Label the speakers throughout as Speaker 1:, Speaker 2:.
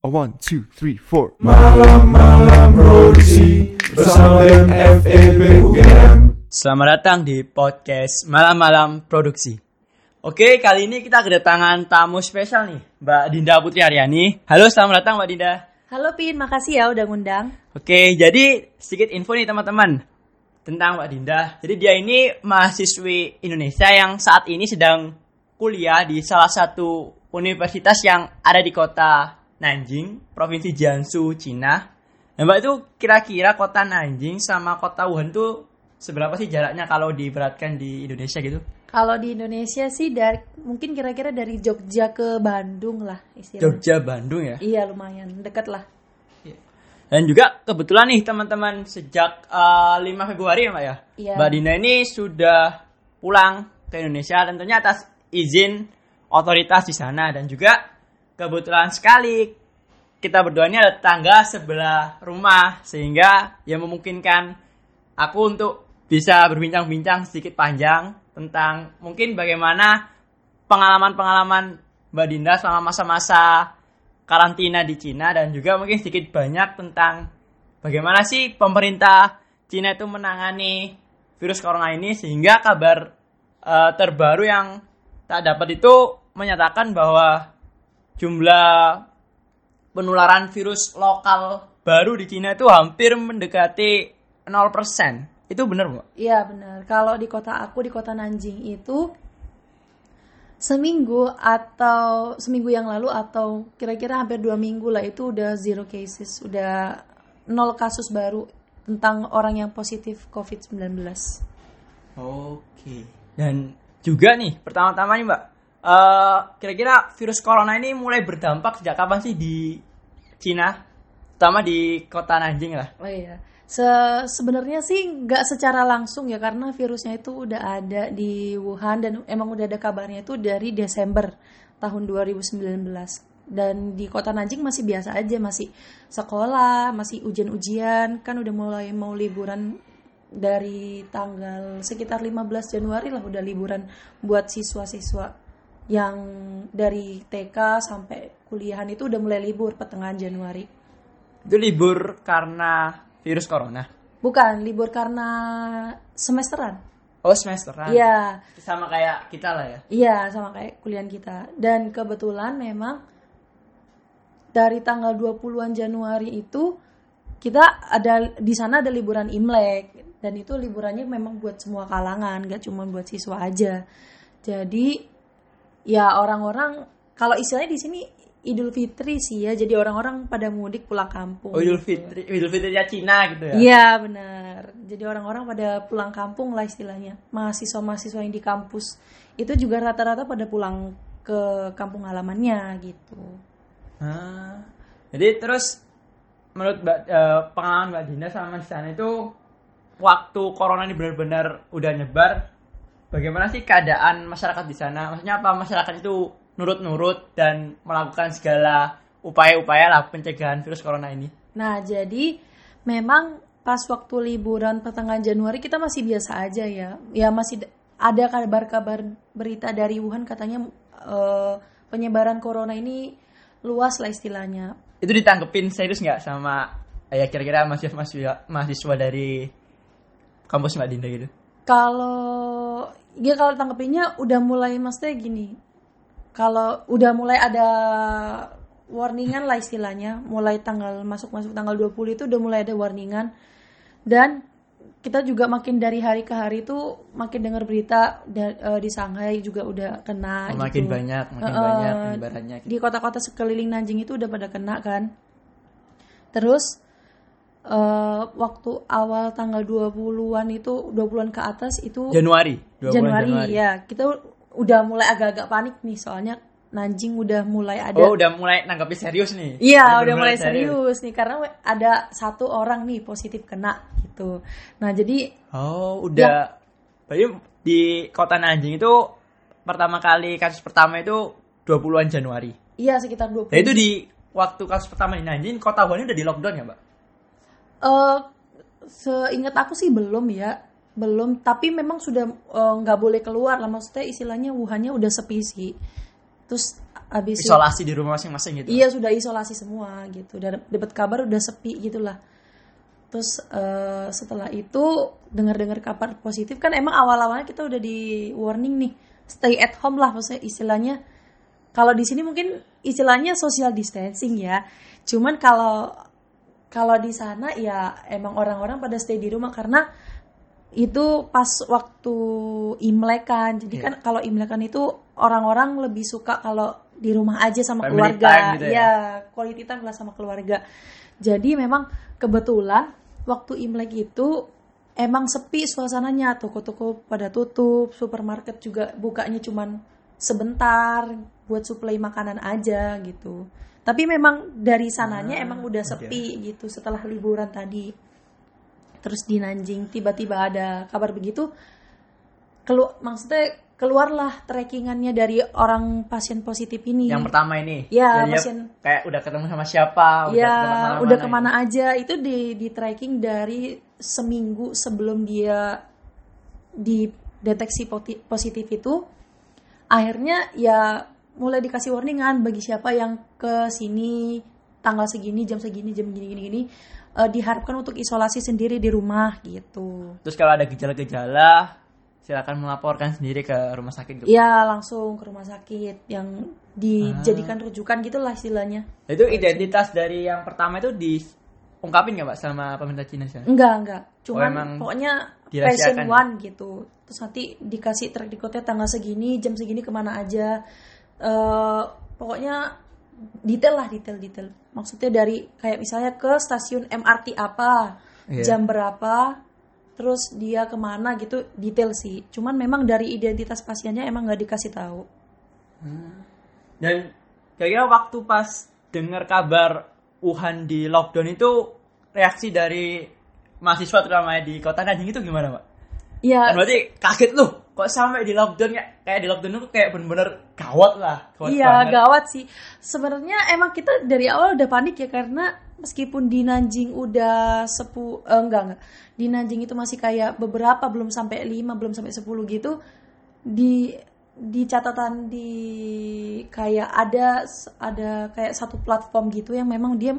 Speaker 1: A one, two, three, four.
Speaker 2: Malam-malam produksi bersama FEB UGM.
Speaker 3: Selamat datang di podcast Malam-Malam Produksi. Oke, kali ini kita kedatangan tamu spesial nih, Mbak Dinda Putri Aryani. Halo, selamat datang Mbak Dinda.
Speaker 4: Halo Pin, makasih ya udah ngundang.
Speaker 3: Oke, jadi sedikit info nih teman-teman tentang Mbak Dinda. Jadi dia ini mahasiswi Indonesia yang saat ini sedang kuliah di salah satu universitas yang ada di kota Nanjing, Provinsi Jiangsu, Cina. Nah, Mbak itu kira-kira kota Nanjing sama kota Wuhan tuh seberapa sih jaraknya kalau diberatkan di Indonesia gitu?
Speaker 4: Kalau di Indonesia sih dari mungkin kira-kira dari Jogja ke Bandung lah istilahnya.
Speaker 3: Jogja, Bandung ya.
Speaker 4: Iya lumayan dekat lah.
Speaker 3: Dan juga kebetulan nih teman-teman sejak eh, 5 Februari ya Mbak ya.
Speaker 4: Iya.
Speaker 3: Mbak Dina ini sudah pulang ke Indonesia tentunya atas izin otoritas di sana dan juga kebetulan sekali kita berdua ini ada tangga sebelah rumah sehingga ya memungkinkan aku untuk bisa berbincang-bincang sedikit panjang tentang mungkin bagaimana pengalaman-pengalaman Mbak Dinda selama masa-masa karantina di Cina dan juga mungkin sedikit banyak tentang bagaimana sih pemerintah Cina itu menangani virus corona ini sehingga kabar eh, terbaru yang tak dapat itu menyatakan bahwa jumlah penularan virus lokal baru di Cina itu hampir mendekati 0%. Itu benar nggak?
Speaker 4: Iya benar. Kalau di kota aku di kota Nanjing itu seminggu atau seminggu yang lalu atau kira-kira hampir dua minggu lah itu udah zero cases, udah nol kasus baru tentang orang yang positif COVID-19.
Speaker 3: Oke. Dan juga nih, pertama-tama nih Mbak, eh, kira-kira virus corona ini mulai berdampak sejak kapan sih di Cina? Terutama di kota Nanjing lah.
Speaker 4: Oh iya. Se- sebenarnya sih nggak secara langsung ya karena virusnya itu udah ada di Wuhan dan emang udah ada kabarnya itu dari Desember tahun 2019 dan di kota Nanjing masih biasa aja masih sekolah masih ujian-ujian kan udah mulai mau liburan dari tanggal sekitar 15 Januari lah udah liburan buat siswa-siswa yang dari TK sampai kuliahan itu udah mulai libur pertengahan Januari
Speaker 3: Itu libur karena virus corona.
Speaker 4: Bukan, libur karena semesteran.
Speaker 3: Oh, semesteran.
Speaker 4: Iya,
Speaker 3: Sama kayak kita lah ya.
Speaker 4: iya sama kayak kuliah kita. Dan kebetulan memang dari tanggal 20-an Januari itu kita ada di sana ada liburan Imlek dan itu liburannya memang buat semua kalangan, gak cuma buat siswa aja. Jadi ya orang-orang kalau istilahnya di sini Idul Fitri sih ya, jadi orang-orang pada mudik pulang kampung.
Speaker 3: Oh, Idul Fitri, Idul Fitri ya Cina gitu ya.
Speaker 4: Iya benar. Jadi orang-orang pada pulang kampung lah istilahnya. Mahasiswa-mahasiswa yang di kampus itu juga rata-rata pada pulang ke kampung halamannya gitu.
Speaker 3: Ah. Jadi terus menurut Mbak, eh, pengalaman Mbak Dinda sama di sana itu waktu corona ini benar-benar udah nyebar, bagaimana sih keadaan masyarakat di sana? Maksudnya apa masyarakat itu nurut-nurut dan melakukan segala upaya-upaya lah pencegahan virus corona ini?
Speaker 4: Nah jadi memang pas waktu liburan pertengahan Januari kita masih biasa aja ya. Ya masih ada kabar-kabar berita dari Wuhan katanya eh, penyebaran corona ini luas lah istilahnya.
Speaker 3: Itu ditanggepin serius nggak sama ya kira-kira mahasiswa mahasiswa dari kampus Mbak Dinda gitu?
Speaker 4: Kalau ya kalau tanggepinnya udah mulai maksudnya gini. Kalau udah mulai ada warningan lah istilahnya, mulai tanggal masuk-masuk tanggal 20 itu udah mulai ada warningan dan kita juga makin dari hari ke hari itu makin dengar berita da- eh, di Shanghai juga udah kena
Speaker 3: Oh, makin
Speaker 4: gitu.
Speaker 3: banyak, makin
Speaker 4: Eh,
Speaker 3: banyak penyebarannya. gitu.
Speaker 4: Di kota-kota sekeliling Nanjing itu udah pada kena kan. Terus eh, waktu awal tanggal 20-an itu 20-an ke atas itu
Speaker 3: Januari, 2 bulan
Speaker 4: Januari,
Speaker 3: Januari.
Speaker 4: ya. Kita udah mulai agak-agak panik nih soalnya Nanjing udah mulai ada
Speaker 3: Oh, udah mulai nanggapi serius nih.
Speaker 4: Iya, udah
Speaker 3: bener-bener
Speaker 4: mulai serius nih karena ada satu orang nih positif kena gitu. Nah, jadi
Speaker 3: Oh, udah. Berarti di kota Nanjing itu pertama kali kasus pertama itu 20-an Januari.
Speaker 4: iya sekitar 20
Speaker 3: Nah, itu di waktu kasus pertama di Nanjing, kota Wuhan udah di lockdown ya, Mbak?
Speaker 4: Eh, seingat aku sih belum ya, belum. Tapi memang sudah eh, nggak boleh keluar lah. Maksudnya istilahnya Wuhannya udah sepi sih. Terus habis itu-
Speaker 3: isolasi di rumah masing-masing gitu.
Speaker 4: Iya sudah isolasi semua gitu. Dan dapat kabar udah sepi gitulah. Terus eh, setelah itu dengar-dengar kabar positif kan emang awal-awalnya kita udah di warning nih stay at home lah maksudnya istilahnya. Kalau di sini mungkin istilahnya social distancing ya. Cuman kalau kalau di sana ya emang orang-orang pada stay di rumah karena itu pas waktu Imlek kan. Jadi
Speaker 3: Iya.
Speaker 4: kan kalau Imlek kan itu orang-orang lebih suka kalau di rumah aja sama
Speaker 3: Family
Speaker 4: keluarga.
Speaker 3: gitu ya?
Speaker 4: ya, quality time lah sama keluarga. Jadi memang kebetulan waktu Imlek itu emang sepi suasananya, toko-toko pada tutup, supermarket juga bukanya cuman sebentar buat suplai makanan aja gitu. Tapi memang dari sananya
Speaker 3: Ah,
Speaker 4: emang udah sepi gitu setelah liburan tadi. Terus di Nanjing tiba-tiba ada kabar begitu. Kelu maksudnya keluarlah trackingannya dari orang pasien positif ini.
Speaker 3: Yang pertama ini.
Speaker 4: Ya,
Speaker 3: Jadi
Speaker 4: pasien-
Speaker 3: kayak udah ketemu sama siapa, udah
Speaker 4: ya udah
Speaker 3: mana-mana
Speaker 4: ke mana aja itu di di tracking dari seminggu sebelum dia dideteksi poti- positif itu akhirnya ya mulai dikasih warningan bagi siapa yang ke sini tanggal segini jam segini jam gini gini gini eh, diharapkan untuk isolasi sendiri di rumah gitu
Speaker 3: Terus kalau ada gejala-gejala, silakan melaporkan sendiri ke rumah sakit. gitu.
Speaker 4: ya langsung ke rumah sakit yang dijadikan rujukan gitulah istilahnya
Speaker 3: Itu identitas dari yang pertama itu diungkapin nggak mbak sama pemerintah Cina sana?
Speaker 4: Enggak, enggak. Cuman
Speaker 3: Oh,
Speaker 4: pokoknya passion
Speaker 3: ya?
Speaker 4: one gitu. Terus nanti dikasih track recordnya tanggal segini, jam segini ke mana aja. Eh pokoknya detail lah, detail-detail. Maksudnya dari kayak misalnya ke stasiun MRT apa,
Speaker 3: Iya.
Speaker 4: jam berapa, terus dia ke mana gitu, detail sih. Cuman memang dari identitas pasiennya emang nggak dikasih tahu.
Speaker 3: Dan kira-kira waktu pas dengar kabar Wuhan di lockdown itu reaksi dari mahasiswa terutama di kota Nanjing itu gimana mbak?
Speaker 4: Iya,
Speaker 3: Kan berarti kaget loh, kok sampai di lockdown ya? Kayak di lockdown itu kayak bener-bener gawat lah, gawat
Speaker 4: Iya
Speaker 3: banget.
Speaker 4: gawat sih. Sebenarnya emang kita dari awal udah panik ya karena meskipun di Nanjing udah sepu eh, enggak enggak di Nanjing itu masih kayak beberapa belum sampai 5 belum sampai 10 gitu di di catatan di kayak ada ada kayak satu platform gitu yang memang dia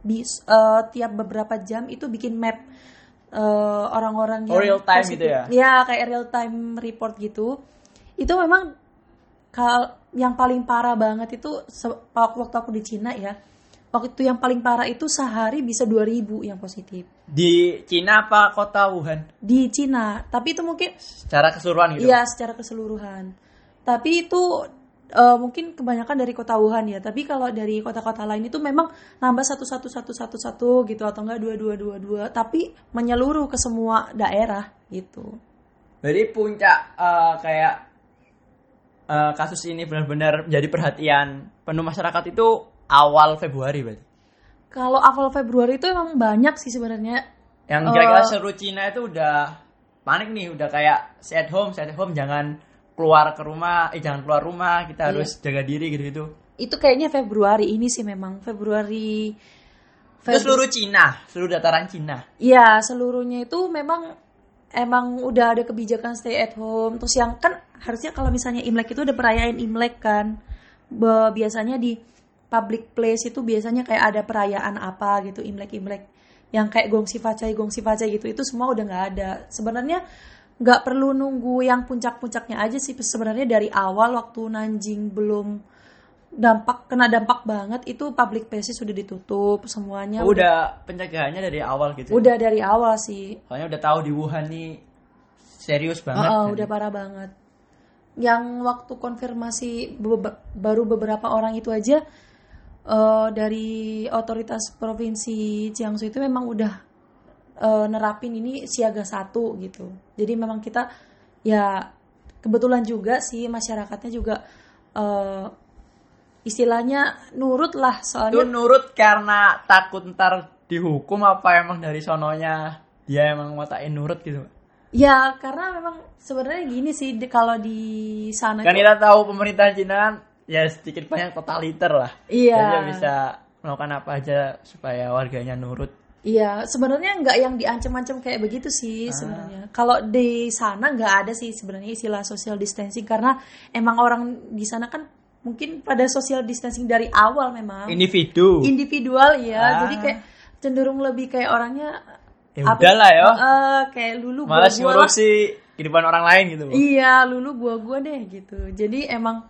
Speaker 4: bis, eh, tiap beberapa jam itu bikin map eh, orang-orang
Speaker 3: Oh, real time
Speaker 4: positif.
Speaker 3: gitu ya?
Speaker 4: Ya kayak real time report gitu. Itu memang kal yang paling parah banget itu waktu aku di Cina ya. Waktu itu yang paling parah itu sehari bisa 2000 yang positif
Speaker 3: Di Cina apa kota Wuhan?
Speaker 4: di Cina. Tapi itu mungkin
Speaker 3: Secara keseluruhan gitu.
Speaker 4: Iya secara keseluruhan. Tapi itu eh, mungkin kebanyakan dari kota Wuhan ya. Tapi kalau dari kota-kota lain itu memang nambah satu satu satu satu satu gitu atau enggak dua dua dua dua. Tapi menyeluruh ke semua daerah gitu.
Speaker 3: Jadi puncak eh, kayak eh, kasus ini benar-benar menjadi perhatian penuh masyarakat itu awal Februari berarti.
Speaker 4: Kalau awal Februari itu emang banyak sih sebenarnya.
Speaker 3: Yang kira-kira seluruh Cina itu udah panik nih, udah kayak stay at home, stay at home, jangan keluar ke rumah, eh jangan keluar rumah, kita
Speaker 4: Iya.
Speaker 3: harus jaga diri gitu-gitu.
Speaker 4: Itu kayaknya Februari ini sih memang Februari.
Speaker 3: Itu
Speaker 4: Febru-
Speaker 3: seluruh Cina, seluruh dataran Cina.
Speaker 4: Iya, seluruhnya itu memang emang udah ada kebijakan stay at home. Terus yang kan harusnya kalau misalnya Imlek itu udah perayaan Imlek kan. Be- biasanya di public place itu biasanya kayak ada perayaan apa gitu Imlek-Imlek yang kayak gongsi facai gongsi facai gitu itu semua udah nggak ada. Sebenarnya nggak perlu nunggu yang puncak-puncaknya aja sih sebenarnya dari awal waktu Nanjing belum dampak kena dampak banget itu public place sudah ditutup semuanya
Speaker 3: udah pencegahannya dari awal gitu.
Speaker 4: Ya udah dari awal sih
Speaker 3: Soalnya udah tahu di Wuhan nih serius banget.
Speaker 4: Heeh,
Speaker 3: kan.
Speaker 4: udah parah banget. Yang waktu konfirmasi bebe- baru beberapa orang itu aja eh, dari otoritas provinsi Jiangsu itu memang udah eh, nerapin ini siaga satu gitu. Jadi memang kita ya kebetulan juga sih masyarakatnya juga eh, istilahnya nurut lah
Speaker 3: Itu
Speaker 4: soalnya
Speaker 3: nurut karena takut ntar dihukum apa emang dari sononya dia emang ngotain nurut gitu.
Speaker 4: ya karena memang sebenarnya gini sih di- kalau di sana
Speaker 3: Kan
Speaker 4: itu-
Speaker 3: kita tahu pemerintah Cina kan ya sedikit banyak totaliter lah.
Speaker 4: Iya.
Speaker 3: Dia bisa melakukan apa aja supaya warganya nurut.
Speaker 4: Iya, sebenarnya nggak yang diancam-ancam kayak begitu sih
Speaker 3: Ah.
Speaker 4: sebenarnya. Kalau di sana nggak ada sih sebenarnya istilah social distancing karena emang orang di sana kan mungkin pada social distancing dari awal memang
Speaker 3: Individu.
Speaker 4: individual ya
Speaker 3: Ah.
Speaker 4: jadi kayak cenderung lebih kayak orangnya
Speaker 3: Ya udahlah ya.
Speaker 4: Eh, kayak lulu
Speaker 3: Malas
Speaker 4: gua-gua lah.
Speaker 3: ngurusi kehidupan orang lain gitu.
Speaker 4: Iya, lulu gua gua deh gitu. Jadi emang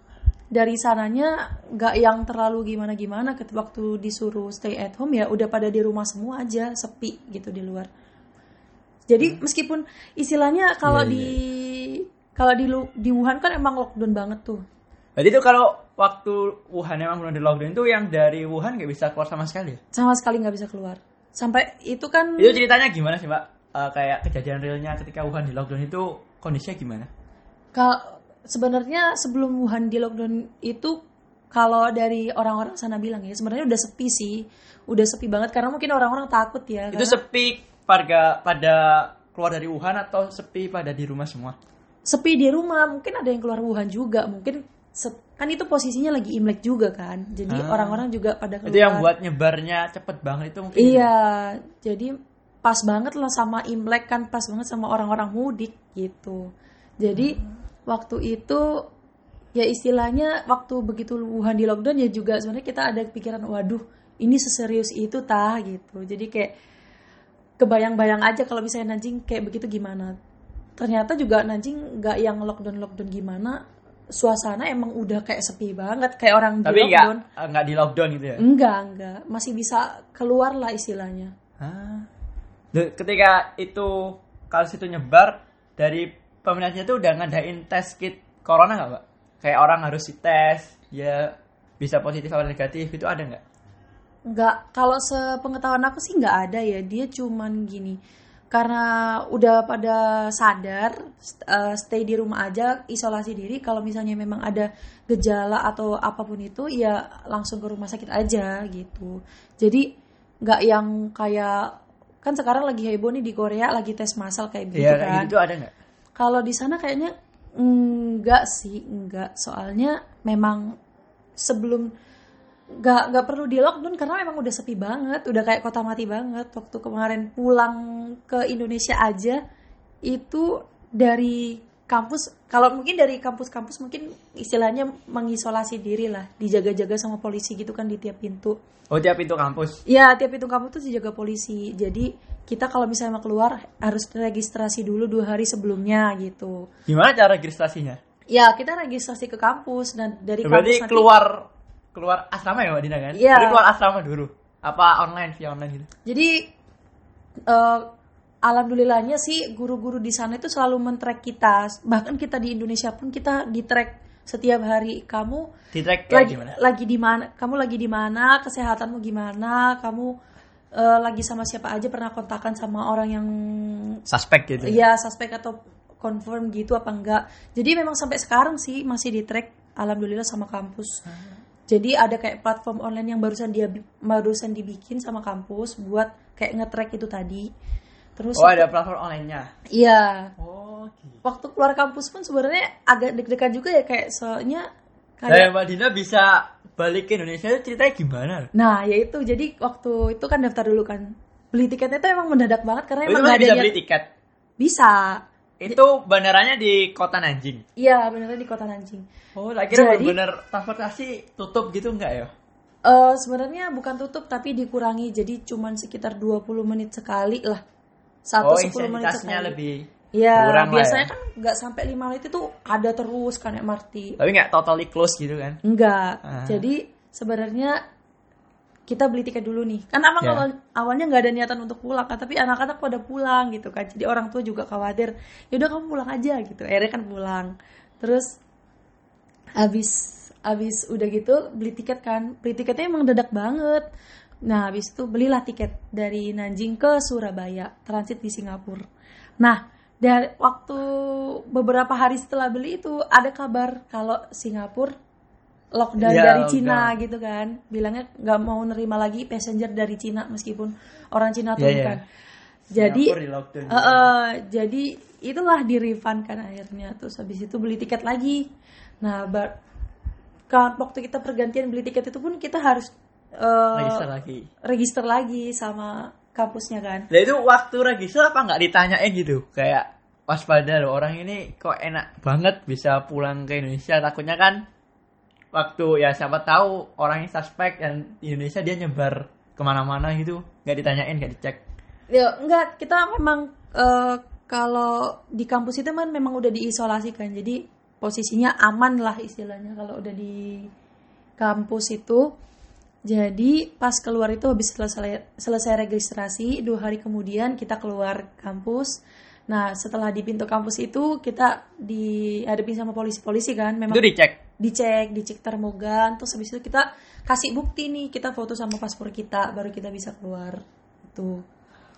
Speaker 4: dari sananya nggak yang terlalu gimana gimana. Ketika waktu disuruh stay at home ya udah pada di rumah semua aja, sepi gitu di luar. Jadi meskipun istilahnya kalau
Speaker 3: Hmm. Iya,
Speaker 4: di kalau di Lu- di Wuhan kan emang lockdown banget tuh.
Speaker 3: Berarti itu kalau waktu Wuhan emang belum di lockdown itu yang dari Wuhan nggak bisa keluar sama sekali ya?
Speaker 4: Sama sekali nggak bisa keluar. Sampai itu kan
Speaker 3: Itu ceritanya gimana sih Mbak? Eh, kayak kejadian realnya ketika Wuhan di lockdown itu kondisinya gimana?
Speaker 4: Kalau sebenarnya sebelum Wuhan di lockdown itu kalau dari orang-orang sana bilang ya sebenarnya udah sepi sih, udah sepi banget karena mungkin orang-orang takut ya.
Speaker 3: Itu
Speaker 4: karena
Speaker 3: sepi warga pada keluar dari Wuhan atau sepi pada di rumah semua?
Speaker 4: sepi di rumah, mungkin ada yang keluar Wuhan juga, mungkin kan itu posisinya lagi Imlek juga kan, jadi
Speaker 3: Ah.
Speaker 4: orang-orang juga pada keluar.
Speaker 3: Itu yang buat nyebarnya cepet banget itu mungkin.
Speaker 4: Iya, jadi pas banget lah sama Imlek kan, pas banget sama orang-orang mudik gitu. Jadi waktu itu ya istilahnya waktu begitu Wuhan di lockdown ya juga sebenarnya kita ada pikiran waduh ini seserius itu tah gitu. Jadi kayak kebayang-bayang aja kalau misalnya Nanjing kayak begitu gimana. Ternyata juga Nanjing nggak yang lockdown lockdown gimana. Suasana emang udah kayak sepi banget kayak orang
Speaker 3: Tapi
Speaker 4: di
Speaker 3: nggak
Speaker 4: lockdown.
Speaker 3: nggak di lockdown gitu ya?
Speaker 4: Enggak, enggak. Masih bisa keluar lah istilahnya.
Speaker 3: Ah. Dan ketika itu kasus itu nyebar dari pemerintahnya itu udah ngadain tes kit corona nggak mbak? Kayak orang harus dites, ya bisa positif atau negatif itu ada nggak?
Speaker 4: Enggak, kalau sepengetahuan aku sih enggak ada ya. Dia cuman gini. Karena udah pada sadar eh, stay di rumah aja, isolasi diri. Kalau misalnya memang ada gejala atau apa pun itu ya langsung ke rumah sakit aja gitu. Jadi nggak yang kayak kan sekarang lagi heboh nih di Korea lagi tes massal kayak gitu
Speaker 3: Iya
Speaker 4: kan.
Speaker 3: gitu ada nggak?
Speaker 4: Kalau di sana kayaknya enggak sih, enggak. Soalnya memang sebelum nggak nggak perlu di lockdown karena memang udah sepi banget, udah kayak kota mati banget. Waktu kemarin pulang ke Indonesia aja itu dari kampus, kalau mungkin dari kampus-kampus mungkin istilahnya mengisolasi diri lah, dijaga-jaga sama polisi gitu kan di tiap pintu.
Speaker 3: Oh tiap pintu kampus.
Speaker 4: Ya, tiap pintu kampus tuh dijaga polisi. Jadi kita kalau misalnya mau keluar harus registrasi dulu dua hari sebelumnya gitu.
Speaker 3: Gimana cara registrasinya?
Speaker 4: Ya, kita registrasi ke kampus dan dari
Speaker 3: Berarti
Speaker 4: kampus nanti
Speaker 3: keluar keluar asrama ya mbak Dina kan?
Speaker 4: Iya.
Speaker 3: Berarti keluar asrama dulu. Apa online via online gitu?
Speaker 4: Jadi eh, alhamdulillahnya sih guru-guru di sana itu selalu men-track kita. Bahkan kita di Indonesia pun kita di-track setiap hari kamu
Speaker 3: Di track kayak
Speaker 4: lagi
Speaker 3: gimana?
Speaker 4: lagi di mana kamu lagi di mana kesehatanmu gimana kamu eh, lagi sama siapa aja pernah kontakan sama orang yang
Speaker 3: Suspek gitu.
Speaker 4: Iya suspek atau confirm gitu apa enggak. Jadi memang sampai sekarang sih masih di track alhamdulillah sama kampus. Jadi ada kayak platform online yang barusan dia barusan dibikin sama kampus buat kayak nge-track itu tadi. Terus
Speaker 3: Oh ada platform online-nya.
Speaker 4: iya,
Speaker 3: Oh gitu.
Speaker 4: waktu keluar kampus pun sebenarnya agak deg-degan juga ya kayak soalnya
Speaker 3: Nah,
Speaker 4: kayak
Speaker 3: Mbak Dina bisa balik ke Indonesia itu ceritanya gimana?
Speaker 4: Nah, ya itu jadi waktu itu kan daftar dulu kan. Beli tiketnya itu emang mendadak banget karena
Speaker 3: Oh,
Speaker 4: emang nggak ada
Speaker 3: bisa beli tiket.
Speaker 4: Bisa.
Speaker 3: Itu bandaranya di kota Nanjing.
Speaker 4: Iya, benernya di kota Nanjing.
Speaker 3: Oh, akhirnya
Speaker 4: Jadi-
Speaker 3: bener transportasi tutup gitu enggak ya?
Speaker 4: Eh sebenarnya bukan tutup tapi dikurangi jadi cuman sekitar 20 menit sekali lah. Satu
Speaker 3: oh,
Speaker 4: 10 menit sekali.
Speaker 3: lebih
Speaker 4: Ya, biasanya
Speaker 3: ya.
Speaker 4: kan nggak sampai 5 menit itu ada terus kan MRT.
Speaker 3: Tapi nggak totally close gitu kan?
Speaker 4: Enggak.
Speaker 3: Ah.
Speaker 4: Jadi sebenarnya kita beli tiket dulu nih. Kan emang
Speaker 3: Ya.
Speaker 4: awal, awalnya nggak ada niatan untuk pulang kan, tapi anak-anak pada pulang gitu kan. Jadi orang tua juga khawatir. Yaudah kamu pulang aja gitu. Akhirnya kan pulang. Terus habis habis udah gitu beli tiket kan. Beli tiketnya emang dadak banget. Nah, habis itu belilah tiket dari Nanjing ke Surabaya, transit di Singapura. Nah, dari waktu beberapa hari setelah beli itu ada kabar kalau Singapura lockdown
Speaker 3: Iya,
Speaker 4: dari. Cina gitu kan bilangnya nggak mau nerima lagi passenger dari Cina meskipun orang Cina
Speaker 3: Iya,
Speaker 4: turun
Speaker 3: iya.
Speaker 4: kan jadi eh, eh, jadi itulah di refund kan akhirnya terus habis itu beli tiket lagi nah bar- kan waktu kita pergantian beli tiket itu pun kita harus eh,
Speaker 3: Register lagi.
Speaker 4: register lagi sama kampusnya kan
Speaker 3: Nah itu waktu register apa nggak ditanyain gitu? Kayak waspada loh orang ini kok enak banget bisa pulang ke Indonesia takutnya kan waktu ya siapa tahu orang yang suspek dan di Indonesia dia nyebar ke mana-mana gitu nggak ditanyain nggak dicek
Speaker 4: Ya enggak, kita memang eh, kalau di kampus itu kan memang udah diisolasikan. Jadi posisinya aman lah istilahnya kalau udah di kampus itu. Jadi pas keluar itu habis selesai selesai registrasi, dua hari kemudian kita keluar kampus. Nah, setelah di pintu kampus itu kita dihadapin sama polisi-polisi kan, memang
Speaker 3: itu dicek
Speaker 4: dicek, dicek termogan, terus habis itu kita kasih bukti nih, kita foto sama paspor kita, baru kita bisa keluar. Itu.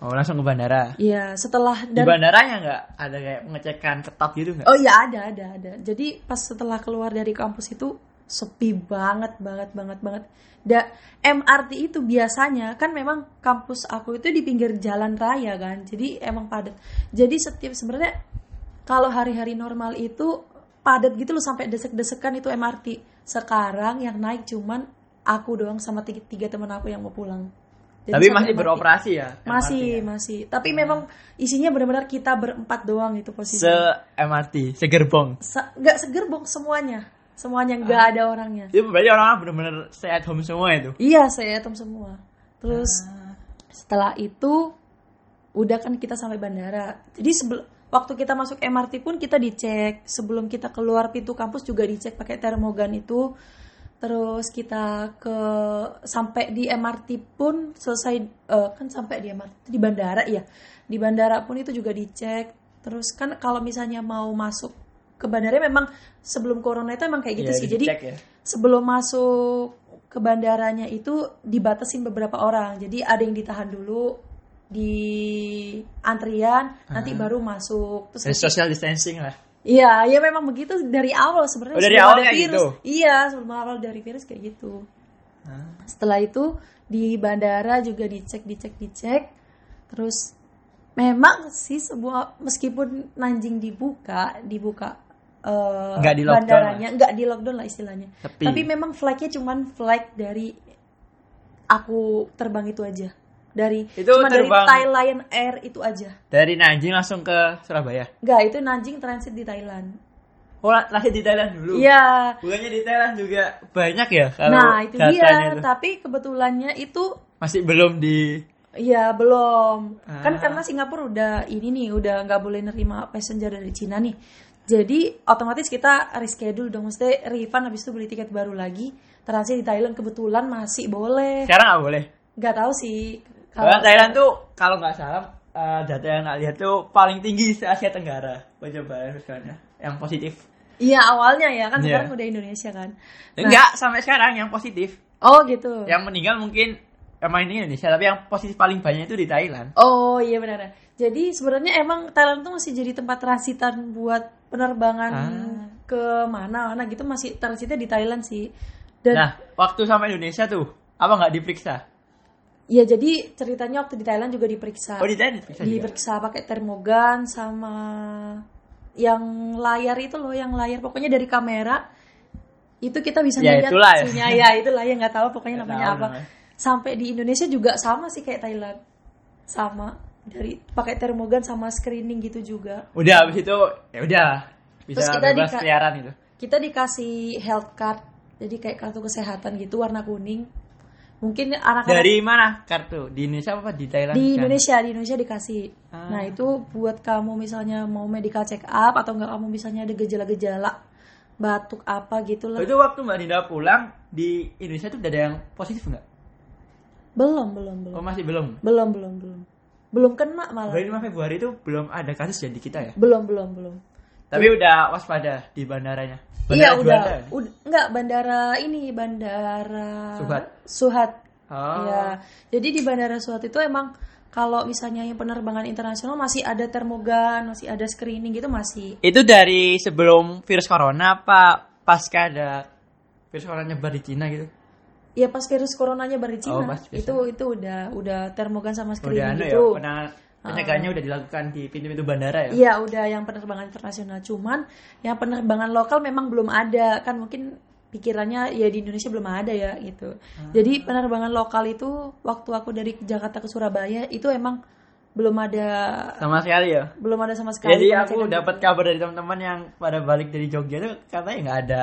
Speaker 3: oh langsung ke bandara
Speaker 4: Iya, setelah
Speaker 3: di bandaranya nggak ada kayak pengecekan ketat gitu nggak
Speaker 4: Oh iya ada ada ada. Jadi pas setelah keluar dari kampus itu sepi banget banget banget banget. Da MRT itu biasanya kan memang kampus aku itu di pinggir jalan raya kan. Jadi emang padat. Jadi setiap sebenarnya kalau hari-hari normal itu padat gitu loh sampai desek-desekan itu MRT. Sekarang yang naik cuman aku doang sama tiga, tiga teman aku yang mau pulang. Jadi
Speaker 3: tapi masih
Speaker 4: MRT.
Speaker 3: beroperasi ya
Speaker 4: Masih,
Speaker 3: MRT -nya?
Speaker 4: masih. Tapi memang isinya benar-benar kita berempat doang itu posisi.
Speaker 3: se MRT segerbong
Speaker 4: Se- nggak segerbong semuanya semuanya nggak
Speaker 3: Ah.
Speaker 4: ada orangnya.
Speaker 3: Itu berarti orang bener-bener stay at home semua itu?
Speaker 4: Iya saya atom semua. Terus
Speaker 3: Ah.
Speaker 4: setelah itu udah kan kita sampai bandara. Jadi sebelum waktu kita masuk MRT pun kita dicek. Sebelum kita keluar pintu kampus juga dicek pakai termogan itu. Terus kita ke sampai di MRT pun selesai eh, kan sampai di MRT di bandara ya di bandara pun itu juga dicek. Terus kan kalau misalnya mau masuk ke bandara memang sebelum corona itu emang kayak gitu
Speaker 3: Iya,
Speaker 4: sih jadi
Speaker 3: ya.
Speaker 4: sebelum masuk ke bandaranya itu dibatasin beberapa orang. Jadi ada yang ditahan dulu di antrian, nanti baru masuk. Terus
Speaker 3: Jadi social distancing lah
Speaker 4: Iya, ya memang begitu dari awal sebenarnya.
Speaker 3: Oh, dari awal
Speaker 4: ada virus.
Speaker 3: gitu?
Speaker 4: Iya, sebelum awal dari virus kayak gitu. Setelah itu di bandara juga dicek, dicek, dicek. Terus memang sih sebuah meskipun Nanjing dibuka, dibuka
Speaker 3: Nggak di lockdown
Speaker 4: bandaranya, nggak di lockdown lah istilahnya.
Speaker 3: Sepi.
Speaker 4: Tapi memang flagnya cuman flag dari aku terbang itu aja. Dari
Speaker 3: Itu
Speaker 4: cuma dari
Speaker 3: terbang-
Speaker 4: Thai Lion Air itu aja.
Speaker 3: dari Nanjing langsung ke Surabaya
Speaker 4: Enggak, itu Nanjing transit di Thailand.
Speaker 3: oh la- lahir di Thailand dulu
Speaker 4: Iya.
Speaker 3: bukannya di Thailand juga banyak ya kalau
Speaker 4: Nah, itu
Speaker 3: datanya
Speaker 4: dia.
Speaker 3: itu.
Speaker 4: Tapi kebetulannya itu
Speaker 3: masih belum di
Speaker 4: ya belum. Kan
Speaker 3: Ah.
Speaker 4: karena Singapura udah ini nih, udah nggak boleh nerima passenger dari Cina nih. Jadi otomatis kita reschedule dong, mesti refund habis itu beli tiket baru lagi. Transit di Thailand kebetulan masih boleh.
Speaker 3: sekarang nggak boleh
Speaker 4: Nggak tahu sih.
Speaker 3: Karena Thailand tuh kalau nggak salah eh, data yang nggak lihat tuh paling tinggi se Asia Tenggara pencobaan misalnya yang positif
Speaker 4: Iya awalnya ya kan
Speaker 3: Iya.
Speaker 4: sekarang udah Indonesia kan. Nah,
Speaker 3: enggak sampai sekarang yang positif
Speaker 4: Oh gitu.
Speaker 3: yang meninggal mungkin emang ini Indonesia tapi yang positif paling banyak itu di Thailand
Speaker 4: Oh iya benar. Jadi sebenarnya emang Thailand tuh masih jadi tempat transitan buat penerbangan
Speaker 3: Ah.
Speaker 4: ke mana mana gitu masih transitnya di Thailand sih. Dan
Speaker 3: nah waktu sama Indonesia tuh apa nggak diperiksa
Speaker 4: ya jadi ceritanya waktu di Thailand juga diperiksa.
Speaker 3: oh di Thailand diperiksa juga?
Speaker 4: diperiksa pakai termogan sama yang layar itu loh, yang layar pokoknya dari kamera itu kita bisa
Speaker 3: Ya,
Speaker 4: lihat
Speaker 3: itulah ya.
Speaker 4: suhunya. ya itulah ya nggak tahu pokoknya namanya
Speaker 3: tahu
Speaker 4: apa.
Speaker 3: namanya.
Speaker 4: Sampai di Indonesia juga sama sih kayak Thailand. Sama dari pakai termogan sama screening gitu juga.
Speaker 3: udah habis itu ya udah bisa
Speaker 4: Terus kita
Speaker 3: bebas keliaran itu
Speaker 4: Kita dikasih health card. Jadi kayak kartu kesehatan gitu warna kuning. Mungkin anak-anak
Speaker 3: dari mana kartu di Indonesia apa di Thailand
Speaker 4: di
Speaker 3: Kan?
Speaker 4: Indonesia di Indonesia dikasih
Speaker 3: Ah.
Speaker 4: nah itu buat kamu misalnya mau medical check up atau enggak kamu misalnya ada gejala-gejala batuk apa gitu lah
Speaker 3: itu waktu mbak Dinda pulang di Indonesia tuh udah ada yang positif nggak
Speaker 4: belum belum belum
Speaker 3: oh masih belum
Speaker 4: belum belum belum belum kena malah.
Speaker 3: Berarti 5 Februari itu belum ada kasus ya di kita ya?
Speaker 4: Belum belum belum.
Speaker 3: Tapi udah waspada di bandaranya.
Speaker 4: Iya
Speaker 3: Bandara
Speaker 4: udah,
Speaker 3: Juanda ya?
Speaker 4: udah enggak bandara ini bandara
Speaker 3: Suhat.
Speaker 4: Suhat.
Speaker 3: Oh.
Speaker 4: Ya jadi di bandara Suhat itu emang kalau misalnya yang penerbangan internasional masih ada termogan masih ada screening gitu masih.
Speaker 3: Itu dari sebelum virus corona apa pasca ada virus corona nyebar di Cina gitu
Speaker 4: Ya pas virus coronanya baru di
Speaker 3: Oh,
Speaker 4: Cina
Speaker 3: pas virus.
Speaker 4: itu itu udah udah termogan sama
Speaker 3: udah
Speaker 4: screening
Speaker 3: anu ya
Speaker 4: gitu.
Speaker 3: penanganan pencegahannya udah dilakukan di pintu-pintu bandara ya
Speaker 4: Iya udah yang penerbangan internasional cuman yang penerbangan lokal memang belum ada kan mungkin pikirannya ya di Indonesia belum ada ya gitu.
Speaker 3: Ah.
Speaker 4: Jadi penerbangan lokal itu waktu aku dari Jakarta ke Surabaya itu emang belum ada
Speaker 3: sama sekali ya
Speaker 4: belum ada sama sekali.
Speaker 3: Jadi aku dapat kabar dari teman-teman yang pada balik dari Jogja itu katanya nggak ada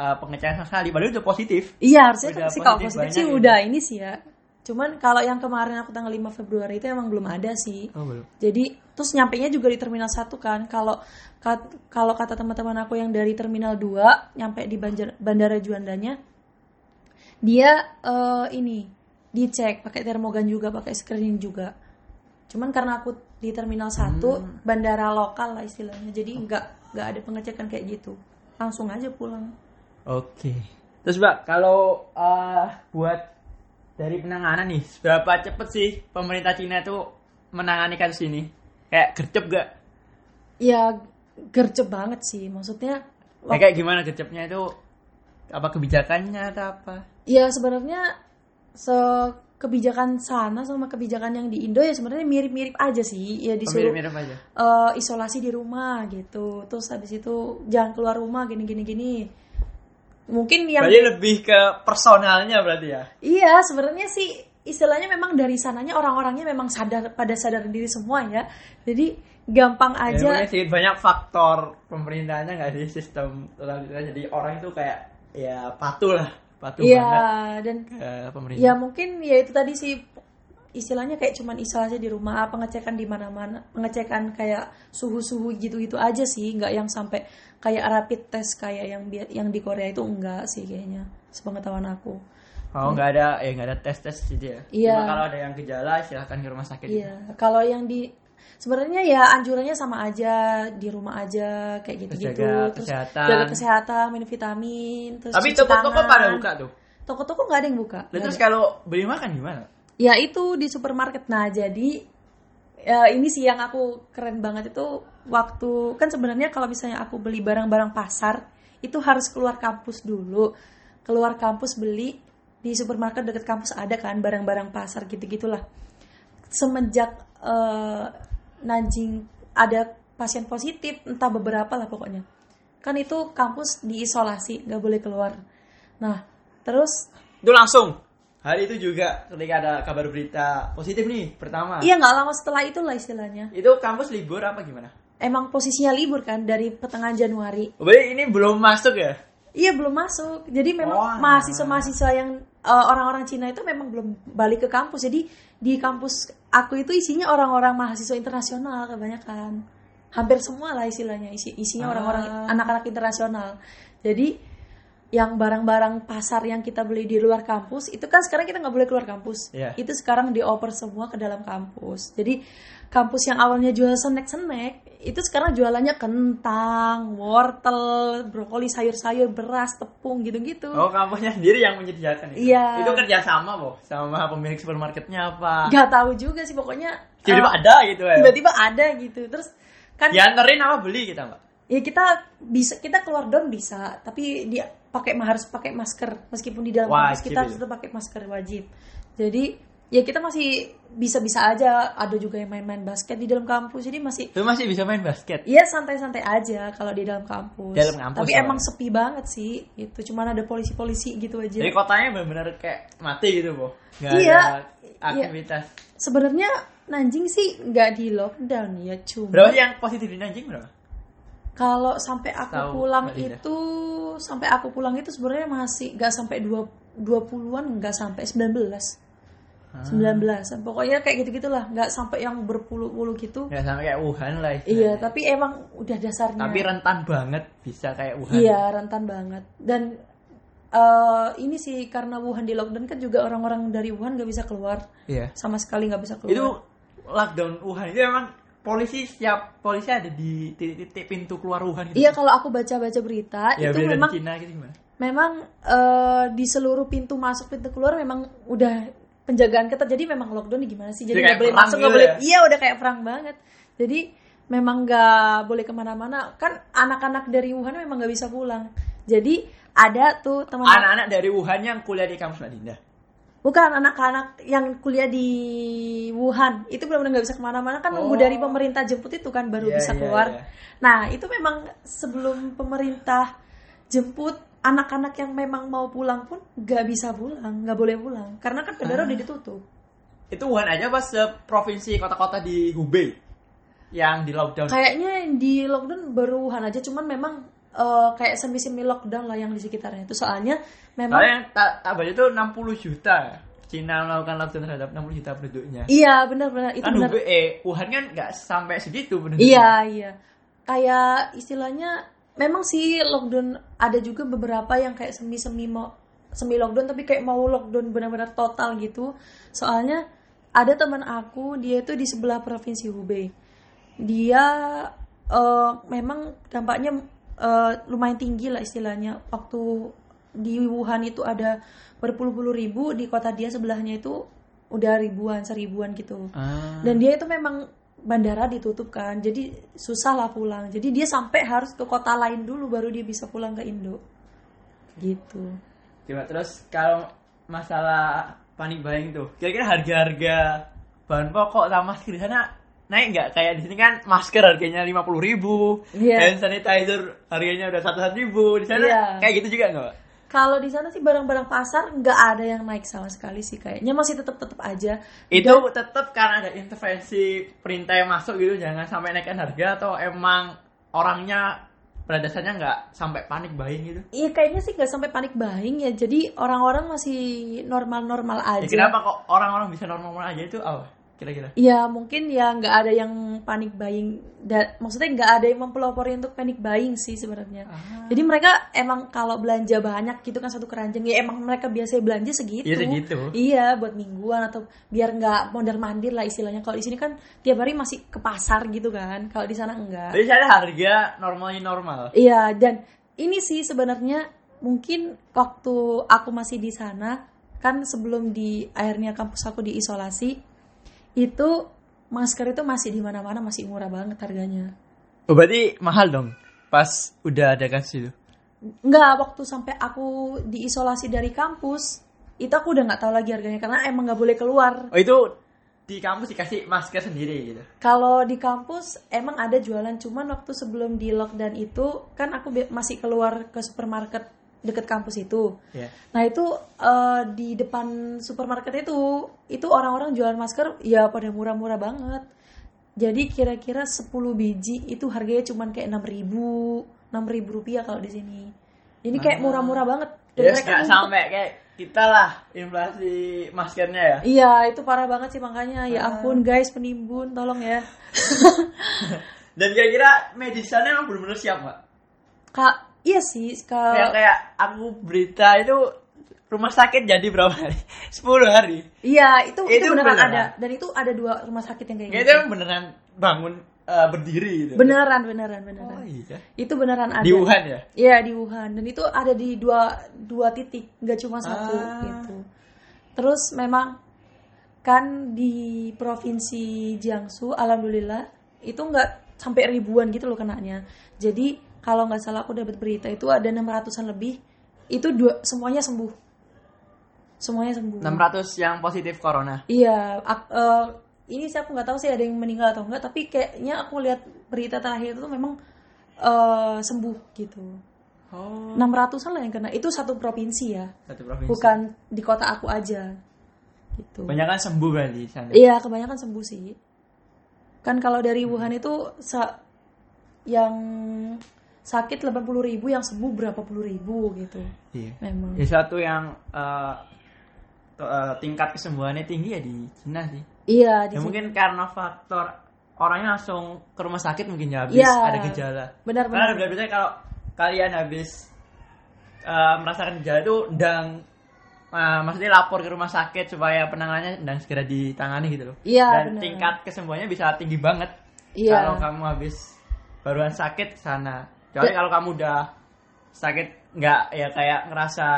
Speaker 3: eh, pengecekan sekali padahal udah positif
Speaker 4: Iya harusnya
Speaker 3: Udah
Speaker 4: sih kalau
Speaker 3: positif
Speaker 4: sih
Speaker 3: gitu.
Speaker 4: udah ini sih ya. Cuman kalau yang kemarin aku tanggal 5 Februari itu emang belum ada sih.
Speaker 3: oh belum
Speaker 4: Jadi terus nyampe nya juga di terminal 1 kan. Kalau kat- kalau kata teman-teman aku yang dari terminal 2 nyampe di Banjar, Bandara Juandanya dia eh, ini dicek pakai termogan juga, pakai screening juga. Cuman karena aku di terminal 1 bandara lokal lah istilahnya. Jadi nggak nggak ada pengecekan kayak gitu. Langsung aja pulang.
Speaker 3: Oke. Terus Mbak, kalau eh, buat dari penanganan nih, seberapa cepet sih pemerintah Cina itu menangani kasus ini? Kayak gercep gak?
Speaker 4: Ya gercep banget sih. Maksudnya
Speaker 3: Ya, kayak gimana gercepnya itu? Apa kebijakannya atau apa?
Speaker 4: Ya sebenarnya se kebijakan sana sama kebijakan yang di Indo ya sebenarnya mirip-mirip aja sih. Ya
Speaker 3: Oh,
Speaker 4: disuruh
Speaker 3: Mirip-mirip aja.
Speaker 4: eh, isolasi di rumah gitu. Terus habis itu jangan keluar rumah gini-gini gini. Mungkin yang
Speaker 3: Berarti lebih ke personalnya berarti ya?
Speaker 4: iya sebenarnya sih istilahnya memang dari sananya orang-orangnya memang sadar pada sadar diri semua ya. Jadi gampang
Speaker 3: Ya,
Speaker 4: aja.
Speaker 3: mungkin sih banyak faktor pemerintahnya nggak sih sistem. Jadi orang itu kayak ya patuh lah, patuh
Speaker 4: Iya
Speaker 3: banget
Speaker 4: dan
Speaker 3: ke pemerintah.
Speaker 4: Ya mungkin ya itu tadi sih istilahnya kayak cuman isolasi di rumah, pengecekan di mana-mana, pengecekan kayak suhu-suhu gitu-gitu aja sih, nggak yang sampai kayak rapid test kayak yang yang di Korea itu enggak sih kayaknya, sepengetahuan aku.
Speaker 3: Oh nggak ada ya nggak ada tes tes gitu ya?
Speaker 4: Iya.
Speaker 3: Cuma kalau ada yang gejala silahkan ke rumah sakit.
Speaker 4: Iya, kalau yang di sebenarnya ya anjurannya sama aja di rumah aja kayak gitu-gitu,
Speaker 3: Jaga
Speaker 4: terus
Speaker 3: kesehatan.
Speaker 4: jaga kesehatan, minum vitamin, terus
Speaker 3: Tapi toko-toko pada buka tuh.
Speaker 4: Toko-toko nggak ada yang buka. Nggak
Speaker 3: terus
Speaker 4: ada.
Speaker 3: kalau beli makan gimana?
Speaker 4: Ya itu di supermarket. Nah jadi ya, ini sih yang aku keren banget itu waktu kan sebenarnya kalau misalnya aku beli barang-barang pasar itu harus keluar kampus dulu. Keluar kampus beli di supermarket dekat kampus ada kan barang-barang pasar gitu-gitulah. Semenjak eh, Nanjing ada pasien positif entah beberapa lah pokoknya. Kan itu kampus diisolasi nggak boleh keluar. Nah terus
Speaker 3: Itu langsung. Hari itu juga ketika ada kabar berita positif nih pertama.
Speaker 4: iya nggak lama setelah itulah istilahnya.
Speaker 3: Itu kampus libur apa gimana?
Speaker 4: emang posisinya libur kan dari pertengahan Januari.
Speaker 3: Oh, Berarti ini belum masuk ya?
Speaker 4: Iya belum masuk. Jadi memang
Speaker 3: Wah.
Speaker 4: mahasiswa-mahasiswa yang eh, orang-orang Cina itu memang belum balik ke kampus. Jadi di kampus aku itu isinya orang-orang mahasiswa internasional kebanyakan. Hampir semua lah istilahnya isi isinya
Speaker 3: Ah.
Speaker 4: orang-orang anak-anak internasional. Jadi yang barang-barang pasar yang kita beli di luar kampus itu kan sekarang kita nggak boleh keluar kampus.
Speaker 3: Iya.
Speaker 4: Itu sekarang dioper semua ke dalam kampus. Jadi kampus yang awalnya jual snack-snack itu sekarang jualannya kentang, wortel, brokoli, sayur-sayur, beras, tepung gitu-gitu.
Speaker 3: Oh kampusnya sendiri yang menyediakan itu?
Speaker 4: Iya.
Speaker 3: Itu kerjasama boh sama pemilik supermarketnya apa?
Speaker 4: Gak tahu juga sih pokoknya.
Speaker 3: Tiba-tiba
Speaker 4: eh,
Speaker 3: ada gitu ya?
Speaker 4: Tiba-tiba ada gitu. Terus kan
Speaker 3: Dianterin apa beli kita mbak?
Speaker 4: ya kita bisa kita keluar down bisa, tapi dia pakai harus pakai masker meskipun di dalam kampus kita
Speaker 3: ya?
Speaker 4: harus tetap pakai masker wajib. Jadi ya kita masih bisa-bisa aja ada juga yang main-main basket di dalam kampus jadi masih
Speaker 3: Itu masih bisa main basket?
Speaker 4: Iya santai-santai aja kalau di dalam kampus.
Speaker 3: Dalam kampus,
Speaker 4: Tapi emang sepi banget sih. Itu cuman ada polisi-polisi gitu aja.
Speaker 3: Jadi kotanya benar-benar kayak mati gitu boh? Nggak
Speaker 4: Iya.
Speaker 3: ada aktivitas.
Speaker 4: Sebenarnya Nanjing sih nggak di lockdown ya cuma
Speaker 3: Berapa yang positif di Nanjing berapa?
Speaker 4: Kalau sampai aku
Speaker 3: Tahu,
Speaker 4: pulang
Speaker 3: Linda.
Speaker 4: itu sampai aku pulang itu sebenarnya masih nggak sampai dua 20-an nggak sampai 19
Speaker 3: Ah.
Speaker 4: 19 pokoknya kayak gitu gitulah nggak sampai yang berpuluh-puluh gitu
Speaker 3: Nggak sampai kayak Wuhan lah
Speaker 4: iya
Speaker 3: istilahnya.
Speaker 4: tapi emang udah dasarnya
Speaker 3: Tapi rentan banget bisa kayak Wuhan.
Speaker 4: Iya rentan banget dan eh, ini sih karena Wuhan di lockdown kan juga orang-orang dari Wuhan nggak bisa keluar
Speaker 3: Iya.
Speaker 4: sama sekali nggak bisa keluar.
Speaker 3: Itu lockdown Wuhan itu emang polisi siap polisi ada di titik-titik pintu keluar Wuhan gitu.
Speaker 4: Iya kalau aku baca-baca berita
Speaker 3: Ya
Speaker 4: itu
Speaker 3: beda
Speaker 4: memang
Speaker 3: di Cina gitu gimana?
Speaker 4: memang eh, di seluruh pintu masuk pintu keluar memang udah penjagaan ketat jadi memang lockdown gimana sih jadi nggak boleh masuk
Speaker 3: gitu
Speaker 4: nggak boleh
Speaker 3: ya?
Speaker 4: iya udah kayak perang banget jadi memang nggak boleh ke mana-mana kan anak-anak dari Wuhan memang nggak bisa pulang jadi ada tuh teman
Speaker 3: Anak-anak dari Wuhan yang kuliah di kampus Mbak Dinda.
Speaker 4: Bukan anak-anak yang kuliah di Wuhan itu benar-benar nggak bisa ke mana-mana kan nunggu
Speaker 3: Oh.
Speaker 4: dari pemerintah jemput itu kan baru
Speaker 3: Iya,
Speaker 4: bisa
Speaker 3: iya,
Speaker 4: keluar.
Speaker 3: iya.
Speaker 4: Nah itu memang sebelum pemerintah jemput anak-anak yang memang mau pulang pun nggak bisa pulang, nggak boleh pulang karena kan bandara
Speaker 3: Ah.
Speaker 4: udah ditutup.
Speaker 3: Itu Wuhan aja pas provinsi kota-kota di Hubei yang di lockdown.
Speaker 4: Kayaknya di lockdown baru Wuhan aja, cuman memang eh, kayak semi-semi lockdown lah yang di sekitarnya itu soalnya memang
Speaker 3: Soalnya baca itu 60 juta. Cina melakukan lockdown terhadap 60 juta penduduknya.
Speaker 4: iya benar-benar itu
Speaker 3: kan
Speaker 4: benar
Speaker 3: Hubei, eh, Wuhan kan nggak sampai segitu penduduknya.
Speaker 4: Iya, iya. Kayak istilahnya memang sih lockdown ada juga beberapa yang kayak semi-semi mau semi lockdown tapi kayak mau lockdown benar-benar total gitu. Soalnya ada teman aku dia itu di sebelah provinsi Hubei. Dia eh, memang dampaknya eh, lumayan tinggi lah istilahnya. Waktu di Wuhan itu ada berpuluh-puluh ribu di kota dia sebelahnya itu udah ribuan seribuan gitu.
Speaker 3: Ah.
Speaker 4: dan dia itu memang bandara ditutup kan jadi susah lah pulang. Jadi dia sampai harus ke kota lain dulu baru dia bisa pulang ke Indo. Gitu.
Speaker 3: Coba terus kalau masalah panik buying tuh, kira-kira harga-harga bahan pokok sama di sana naik nggak? Kayak di sini kan masker harganya lima puluh ribu,
Speaker 4: Iya.
Speaker 3: hand sanitizer harganya udah satu ribu. Di sana
Speaker 4: Iya.
Speaker 3: kayak gitu juga nggak?
Speaker 4: Kalau di sana sih barang-barang pasar nggak ada yang naik sama sekali sih kayaknya masih tetap tetap aja
Speaker 3: Itu tetap karena ada intervensi perintah yang masuk gitu, jangan sampai naikkan harga atau emang orangnya pada dasarnya nggak sampai panik buying gitu.
Speaker 4: Iya kayaknya sih nggak sampai panik buying ya jadi orang-orang masih normal-normal
Speaker 3: Ya,
Speaker 4: aja
Speaker 3: kenapa kok orang-orang bisa normal aja itu apa? Kira-kira?
Speaker 4: Ya mungkin ya nggak ada yang panik buying dan maksudnya nggak ada yang mempelopori untuk panik buying sih sebenarnya.
Speaker 3: Ah.
Speaker 4: Jadi mereka emang kalau belanja banyak gitu kan satu keranjang ya emang mereka biasa belanja segitu.
Speaker 3: Iya, segitu.
Speaker 4: Iya buat mingguan atau biar nggak mondar mandir lah istilahnya. Kalau di sini kan tiap hari masih ke pasar gitu kan. Kalau di sana enggak.
Speaker 3: Jadi sana harga normalnya normal.
Speaker 4: Iya dan ini sih sebenarnya mungkin waktu aku masih di sana kan sebelum di akhirnya kampus aku diisolasi itu masker itu masih di mana-mana masih murah banget harganya.
Speaker 3: Oh, berarti mahal dong pas udah ada kasus itu.
Speaker 4: Enggak waktu sampai aku diisolasi dari kampus itu aku udah nggak tahu lagi harganya karena emang nggak boleh keluar.
Speaker 3: Oh itu di kampus dikasih masker sendiri gitu.
Speaker 4: Kalau di kampus emang ada jualan cuman waktu sebelum di lockdown itu kan aku masih keluar ke supermarket deket kampus itu.
Speaker 3: Ya.
Speaker 4: Nah itu eh, di depan supermarket itu itu orang-orang jualan masker ya pada murah-murah banget. Jadi kira-kira 10 biji itu harganya cuman kayak 6 ribu, 6 ribu rupiah kalau di sini. Ini kayak murah-murah banget. Dan
Speaker 3: Ya
Speaker 4: mereka
Speaker 3: sampai kayak kita lah inflasi maskernya ya.
Speaker 4: Iya itu parah banget sih makanya ya ampun guys penimbun tolong ya.
Speaker 3: Dan kira-kira medisannya emang benar-benar siap nggak?
Speaker 4: Kak iya sih kalau
Speaker 3: Kayak kayak aku berita itu rumah sakit jadi berapa hari? 10 hari.
Speaker 4: iya itu itu,
Speaker 3: Itu
Speaker 4: beneran,
Speaker 3: beneran.
Speaker 4: ada dan itu ada dua rumah sakit yang kayak gitu.
Speaker 3: itu beneran bangun eh, berdiri gitu.
Speaker 4: Beneran beneran beneran.
Speaker 3: Oh iya.
Speaker 4: Itu beneran ada.
Speaker 3: Di Wuhan ya?
Speaker 4: Iya di Wuhan dan itu ada di dua dua titik nggak cuma satu
Speaker 3: Ah.
Speaker 4: gitu. Terus memang kan di provinsi Jiangsu alhamdulillah itu nggak sampai ribuan gitu loh kenanya. Jadi kalau nggak salah aku dapat berita itu ada 600-an lebih itu dua semuanya sembuh. Semuanya sembuh.
Speaker 3: 600 yang positif corona.
Speaker 4: Iya, ak- eh, ini sih aku nggak tahu sih ada yang meninggal atau enggak, tapi kayaknya aku lihat berita terakhir itu memang eh, sembuh gitu.
Speaker 3: Oh.
Speaker 4: 600-an lah yang kena. Itu satu provinsi ya,
Speaker 3: Satu provinsi.
Speaker 4: bukan di kota aku aja. Gitu.
Speaker 3: Banyak kan sembuh di sana.
Speaker 4: Iya, kebanyakan sembuh sih. Kan kalau dari Wuhan itu yang sakit 80 ribu, yang sembuh berapa puluh ribu gitu.
Speaker 3: Iya.
Speaker 4: Memang.
Speaker 3: Ya satu yang eh, to- eh, tingkat kesembuhannya tinggi ya di Cina sih.
Speaker 4: Iya, di
Speaker 3: Ya mungkin karena faktor orangnya langsung ke rumah sakit mungkin ya habis
Speaker 4: Iya.
Speaker 3: ada gejala.
Speaker 4: Benar,
Speaker 3: Karena
Speaker 4: benar.
Speaker 3: biasanya kalau kalian habis eh, merasakan gejala itu dan eh, maksudnya lapor ke rumah sakit supaya penanganannya dan segera ditangani gitu loh.
Speaker 4: Iya,
Speaker 3: Dan
Speaker 4: benar.
Speaker 3: tingkat kesembuhannya bisa tinggi banget.
Speaker 4: Iya.
Speaker 3: Kalau kamu habis baruan sakit ke sana. Kecuali
Speaker 4: Da-
Speaker 3: kalau kamu udah sakit nggak ya kayak ngerasa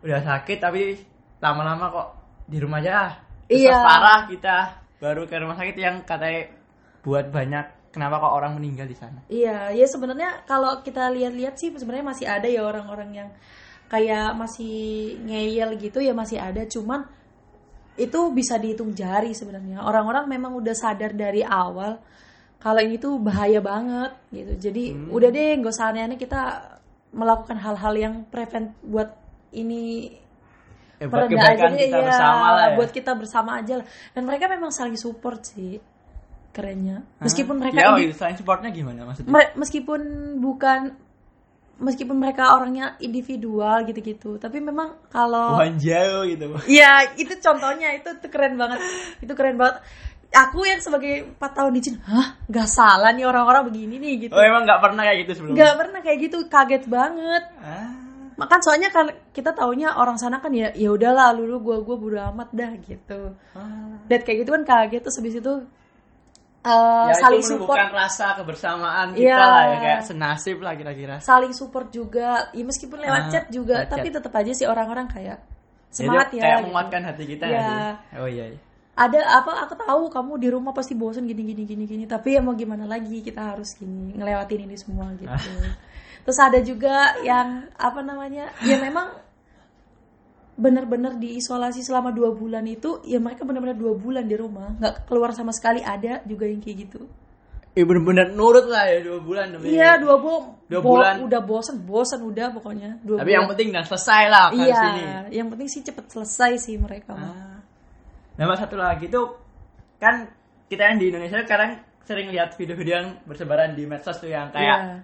Speaker 3: udah sakit tapi lama-lama kok di rumah aja ah. Terus
Speaker 4: Iya.
Speaker 3: parah kita baru ke rumah sakit yang katanya buat banyak kenapa kok orang meninggal di sana.
Speaker 4: Iya, ya sebenarnya kalau kita lihat-lihat sih sebenarnya masih ada ya orang-orang yang kayak masih ngeyel gitu ya masih ada, cuman itu bisa dihitung jari sebenarnya. Orang-orang memang udah sadar dari awal kalau ini tuh bahaya banget gitu. Jadi
Speaker 3: Hmm.
Speaker 4: udah deh nggak usah aneh-aneh kita melakukan hal-hal yang prevent buat ini
Speaker 3: Eh, buat
Speaker 4: merendah aja deh
Speaker 3: kita
Speaker 4: ya,
Speaker 3: bersama lah ya.
Speaker 4: buat kita bersama aja lah. Dan mereka memang saling support sih kerennya. Meskipun mereka
Speaker 3: ya,
Speaker 4: ini-
Speaker 3: iya, selain supportnya gimana maksudnya?
Speaker 4: Me- meskipun bukan meskipun mereka orangnya individual gitu-gitu tapi memang kalau
Speaker 3: Wuhan jauh gitu
Speaker 4: Iya, itu contohnya itu, tuh keren banget. Itu keren banget. Aku yang sebagai 4 tahun di Cina, hah, nggak salah nih orang-orang begini nih gitu.
Speaker 3: oh emang nggak pernah kayak gitu sebelumnya
Speaker 4: Nggak pernah kayak gitu, kaget banget.
Speaker 3: ah.
Speaker 4: Makan soalnya kan kita taunya orang sana kan ya ya udahlah lulu gua gua bodo amat dah gitu.
Speaker 3: Ah.
Speaker 4: Dan kayak gitu kan kaget terus habis itu eh,
Speaker 3: ya,
Speaker 4: saling
Speaker 3: itu
Speaker 4: support
Speaker 3: rasa kebersamaan kita
Speaker 4: Iya.
Speaker 3: lah ya kayak senasib lah kira-kira
Speaker 4: saling support juga ya meskipun lewat
Speaker 3: Ah,
Speaker 4: chat juga tapi
Speaker 3: chat.
Speaker 4: tetap aja sih orang-orang kayak
Speaker 3: Jadi
Speaker 4: semangat ya
Speaker 3: kayak
Speaker 4: gitu.
Speaker 3: menguatkan hati kita ya sih? oh iya, iya.
Speaker 4: Ada apa aku tahu kamu di rumah pasti bosan gini gini gini gini tapi ya mau gimana lagi kita harus gini ngelewatin ini semua gitu terus ada juga yang apa namanya ya memang benar-benar diisolasi selama dua bulan itu ya mereka benar-benar dua bulan di rumah nggak keluar sama sekali ada juga yang kayak gitu
Speaker 3: Ya bener-bener nurut lah ya dua bulan demi
Speaker 4: iya dua, bu
Speaker 3: Dua
Speaker 4: bo-
Speaker 3: bulan.
Speaker 4: udah bosan bosan udah pokoknya dua
Speaker 3: Tapi yang
Speaker 4: bulan.
Speaker 3: penting dan selesai lah kan
Speaker 4: iya
Speaker 3: sini.
Speaker 4: yang penting sih cepet selesai sih mereka mah.
Speaker 3: Ah. Nah, Mbak, satu lagi tuh kan kita yang di Indonesia sekarang sering lihat video-video yang bersebaran di medsos tuh yang kayak
Speaker 4: Iya.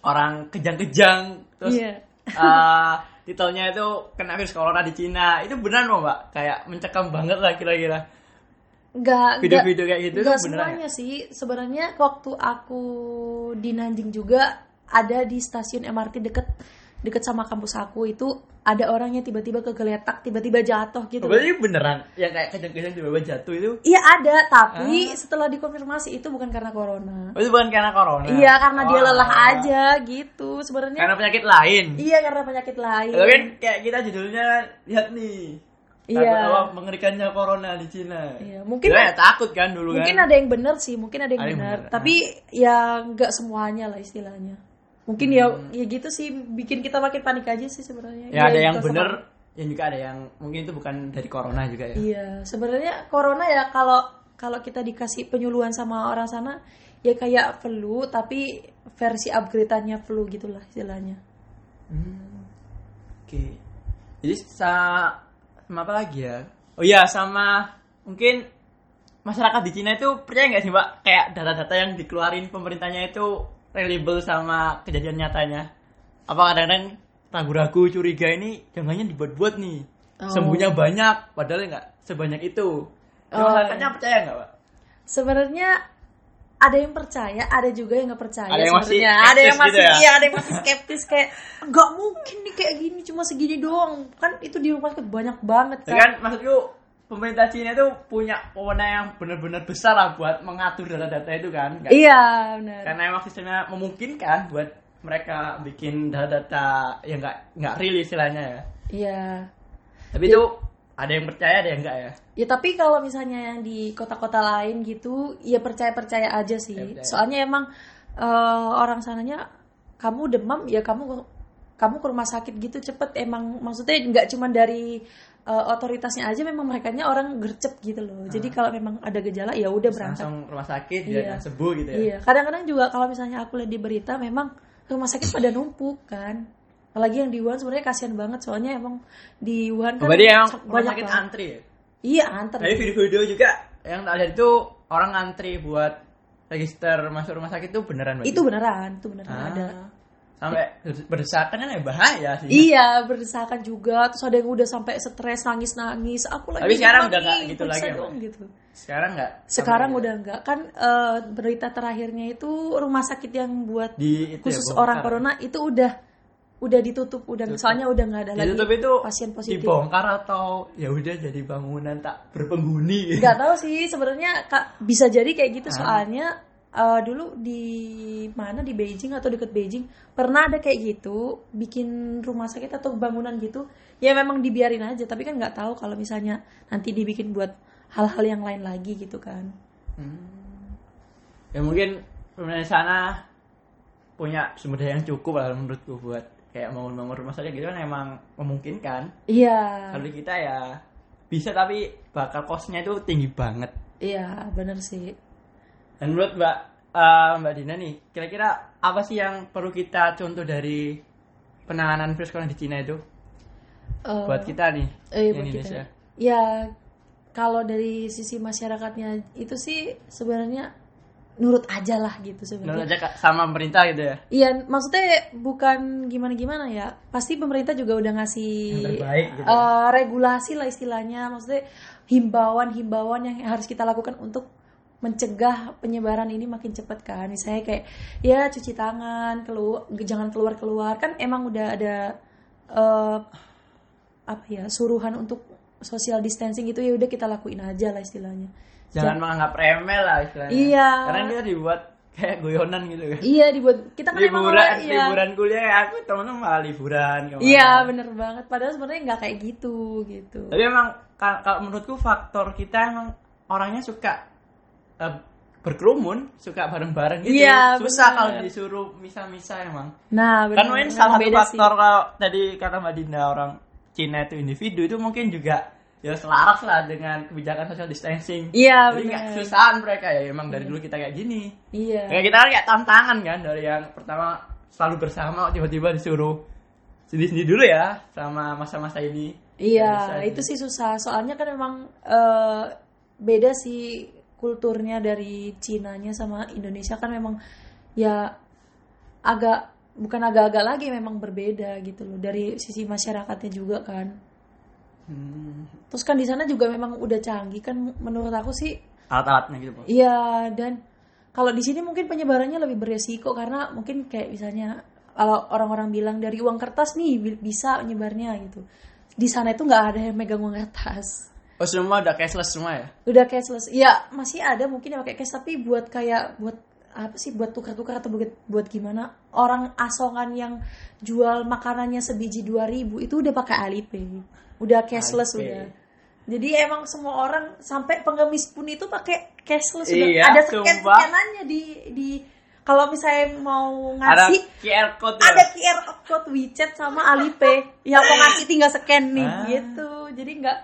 Speaker 3: orang kejang-kejang terus
Speaker 4: Iya.
Speaker 3: eh, titelnya itu kena virus corona di Cina. Itu benar loh, Mbak? Kayak mencekam banget lah kira-kira.
Speaker 4: Nggak,
Speaker 3: Video-video kayak gitu beneran
Speaker 4: semuanya sih. Sebenarnya waktu aku di Nanjing juga ada di stasiun MRT deket deket sama kampus aku itu ada orangnya tiba-tiba kegeletak, tiba-tiba jatuh gitu.
Speaker 3: Oh, Berarti beneran yang kayak kejang-kejang tiba-tiba jatuh itu.
Speaker 4: Iya ada, tapi
Speaker 3: Ah.
Speaker 4: setelah dikonfirmasi itu bukan karena corona.
Speaker 3: Oh, itu bukan karena corona.
Speaker 4: Iya, karena dia
Speaker 3: Oh,
Speaker 4: lelah aja gitu. Sebenarnya
Speaker 3: Karena penyakit lain.
Speaker 4: iya karena penyakit lain.
Speaker 3: Tapi kan kayak kita judulnya lihat nih.
Speaker 4: Iya.
Speaker 3: Apa mengerikannya corona di Cina.
Speaker 4: Iya, mungkin-
Speaker 3: Kira ya takut kan dulu
Speaker 4: mungkin
Speaker 3: kan.
Speaker 4: ada yang benar sih mungkin ada yang
Speaker 3: Ada yang
Speaker 4: benar
Speaker 3: benar,
Speaker 4: tapi ya nggak semuanya lah istilahnya mungkin ya ya gitu sih bikin kita makin panik aja sih sebenarnya
Speaker 3: Hmm. Ya ada
Speaker 4: itu
Speaker 3: yang
Speaker 4: sama-
Speaker 3: bener, yang juga ada yang mungkin itu bukan dari corona juga ya.
Speaker 4: iya sebenarnya corona ya kalau kalau kita dikasih penyuluhan sama orang sana ya kayak flu tapi versi upgrade-annya flu gitulah istilahnya
Speaker 3: Hmm. Oke. Jadi sa- sama apa lagi ya? Oh iya sama mungkin masyarakat di Cina itu percaya nggak sih mbak kayak data-data yang dikeluarin pemerintahnya itu reliable sama kejadian nyatanya? Apa kadang-kadang ragu-ragu curiga ini jangannya dibuat-buat nih
Speaker 4: Oh.
Speaker 3: sembuhnya banyak padahal nggak sebanyak itu. Ya,
Speaker 4: Oh.
Speaker 3: masyarakatnya percaya nggak mbak?
Speaker 4: sebenarnya ada yang percaya, ada juga yang nggak percaya.
Speaker 3: Ada yang masih
Speaker 4: ada yang
Speaker 3: skeptis
Speaker 4: masih
Speaker 3: gitu ya?
Speaker 4: iya, ada yang masih skeptis kayak nggak mungkin nih kayak gini cuma segini doang. Kan itu di rumah sakit banyak banget
Speaker 3: Ya
Speaker 4: kan.
Speaker 3: kan maksudku pemerintah Cina itu punya wewenang yang benar-benar besar lah buat mengatur data-data itu kan. Nggak-
Speaker 4: Iya, benar.
Speaker 3: Karena emang sistemnya memungkinkan buat mereka bikin data-data yang nggak nggak real istilahnya ya.
Speaker 4: Iya.
Speaker 3: Tapi itu ada yang percaya ada yang enggak ya.
Speaker 4: Ya tapi kalau misalnya yang di kota-kota lain gitu, ya percaya-percaya aja sih.
Speaker 3: Percaya.
Speaker 4: Soalnya emang eh, orang sananya kamu demam ya kamu kamu ke rumah sakit gitu cepet emang maksudnya nggak cuma dari eh, otoritasnya aja memang mereka orang gercep gitu loh. Jadi kalau memang ada gejala ya udah berangkat.
Speaker 3: Langsung rumah sakit
Speaker 4: Iya.
Speaker 3: dia sembuh gitu ya.
Speaker 4: Iya, kadang-kadang juga kalau misalnya aku lihat di berita memang rumah sakit pada numpuk kan. Apalagi yang di Wuhan sebenarnya kasihan banget soalnya emang di Wuhan kan
Speaker 3: Berarti
Speaker 4: sa-
Speaker 3: rumah sakit
Speaker 4: banget.
Speaker 3: antri ya.
Speaker 4: Iya, antar.
Speaker 3: Dari video-video juga yang tak lihat itu orang antri buat register masuk rumah sakit itu beneran berarti?
Speaker 4: Itu beneran, itu beneran
Speaker 3: Ah.
Speaker 4: ada.
Speaker 3: Sampai berdesakan kan ya bahaya sih.
Speaker 4: Iya, berdesakan juga. Terus ada yang udah sampai stres, nangis-nangis. Aku lagi
Speaker 3: Tapi sekarang udah nggak gitu lagi ya,
Speaker 4: dong, gitu.
Speaker 3: Sekarang nggak?
Speaker 4: Sekarang
Speaker 3: ya?
Speaker 4: udah enggak. Kan eh, berita terakhirnya itu rumah sakit yang buat
Speaker 3: di itu ya,
Speaker 4: khusus
Speaker 3: bongkar.
Speaker 4: orang corona itu udah udah ditutup, udah soalnya udah nggak ada lagi
Speaker 3: Ditutup itu
Speaker 4: pasien positif.
Speaker 3: dibongkar atau ya udah jadi bangunan tak berpenghuni.
Speaker 4: nggak tahu sih sebenarnya Kak, bisa jadi kayak gitu
Speaker 3: Ah.
Speaker 4: soalnya eh, dulu di mana? Di Beijing atau deket Beijing. Pernah ada kayak gitu bikin rumah sakit atau bangunan gitu. Ya memang dibiarin aja tapi kan nggak tahu kalau misalnya nanti dibikin buat hal-hal yang lain lagi gitu kan.
Speaker 3: Ya mungkin pemerintah sana punya sumber daya yang cukup lah menurutku buat kayak bangun-bangun rumah sakit gitu kan emang memungkinkan.
Speaker 4: iya.
Speaker 3: Kalau di kita ya bisa tapi bakal costnya itu tinggi banget.
Speaker 4: iya bener sih
Speaker 3: Dan menurut Mbak eh, Mbak Dina nih, kira-kira apa sih yang perlu kita contoh dari penanganan virus corona di Cina itu
Speaker 4: Eh,
Speaker 3: buat kita nih
Speaker 4: eh,
Speaker 3: di
Speaker 4: buat
Speaker 3: Indonesia?
Speaker 4: kita. ya kalau dari sisi masyarakatnya itu sih sebenarnya nurut aja lah gitu sebenarnya.
Speaker 3: aja Kak, sama pemerintah gitu ya.
Speaker 4: Iya, maksudnya bukan gimana-gimana ya. Pasti pemerintah juga udah ngasih
Speaker 3: Yang terbaik gitu.
Speaker 4: eh, regulasi lah istilahnya. Maksudnya himbauan-himbauan yang harus kita lakukan untuk mencegah penyebaran ini makin cepat kan. Misalnya kayak ya cuci tangan, keluar jangan keluar-keluar. Kan emang udah ada eh, apa ya, suruhan untuk social distancing itu ya udah kita lakuin aja lah istilahnya.
Speaker 3: Jangan menganggap remeh lah istilahnya.
Speaker 4: Iya.
Speaker 3: Karena dia dibuat kayak guyonan gitu kan.
Speaker 4: Iya dibuat kita kan emang
Speaker 3: liburan,
Speaker 4: orang- iya.
Speaker 3: liburan kuliah aku temen-temen malah liburan ke mana.
Speaker 4: Iya bener banget. Padahal sebenarnya nggak kayak gitu gitu.
Speaker 3: Tapi emang ka- kalau menurutku faktor kita emang orangnya suka eh, berkerumun, suka bareng-bareng gitu.
Speaker 4: Iya,
Speaker 3: Susah
Speaker 4: bener.
Speaker 3: kalau disuruh misa-misa emang.
Speaker 4: Nah bener.
Speaker 3: Kan mungkin
Speaker 4: Emang
Speaker 3: salah satu
Speaker 4: beda sih.
Speaker 3: faktor kalau tadi kata Mbak Dinda orang Cina itu individu itu mungkin juga ya selaras lah dengan kebijakan social distancing.
Speaker 4: Iya
Speaker 3: Jadi nggak kesusahan mereka ya emang dari dulu kita kayak gini.
Speaker 4: Iya.
Speaker 3: Kayak kita kan kayak tantangan kan dari yang pertama selalu bersama tiba-tiba disuruh sendiri-sendiri dulu ya sama masa-masa ini.
Speaker 4: Iya itu sih susah. Soalnya kan memang eh, beda sih kulturnya dari Cinanya sama Indonesia kan memang ya agak bukan agak-agak lagi memang berbeda gitu loh dari sisi masyarakatnya juga kan.
Speaker 3: Hmm,
Speaker 4: Terus kan di sana juga memang udah canggih kan menurut aku sih
Speaker 3: alat-alatnya gitu.
Speaker 4: Iya dan kalau di sini mungkin penyebarannya lebih beresiko karena mungkin kayak misalnya kalau orang-orang bilang dari uang kertas nih bi- bisa nyebarnya gitu. Di sana itu nggak ada yang megang uang kertas.
Speaker 3: Oh semua udah cashless semua ya?
Speaker 4: Udah cashless. Ya masih ada mungkin yang pakai cash tapi buat kayak buat apa sih buat tukar-tukar atau buat, buat gimana orang asongan yang jual makanannya sebiji 2000 itu udah pakai Alipay udah cashless
Speaker 3: Alipay.
Speaker 4: udah jadi emang semua orang sampai pengemis pun itu pakai cashless udah
Speaker 3: Iya,
Speaker 4: ada scan scanannya di di kalau misalnya mau
Speaker 3: Ada
Speaker 4: ngasih
Speaker 3: QR code ya?
Speaker 4: ada QR code WeChat sama Alipay yang mau ngasih tinggal scan nih
Speaker 3: Ah.
Speaker 4: gitu jadi nggak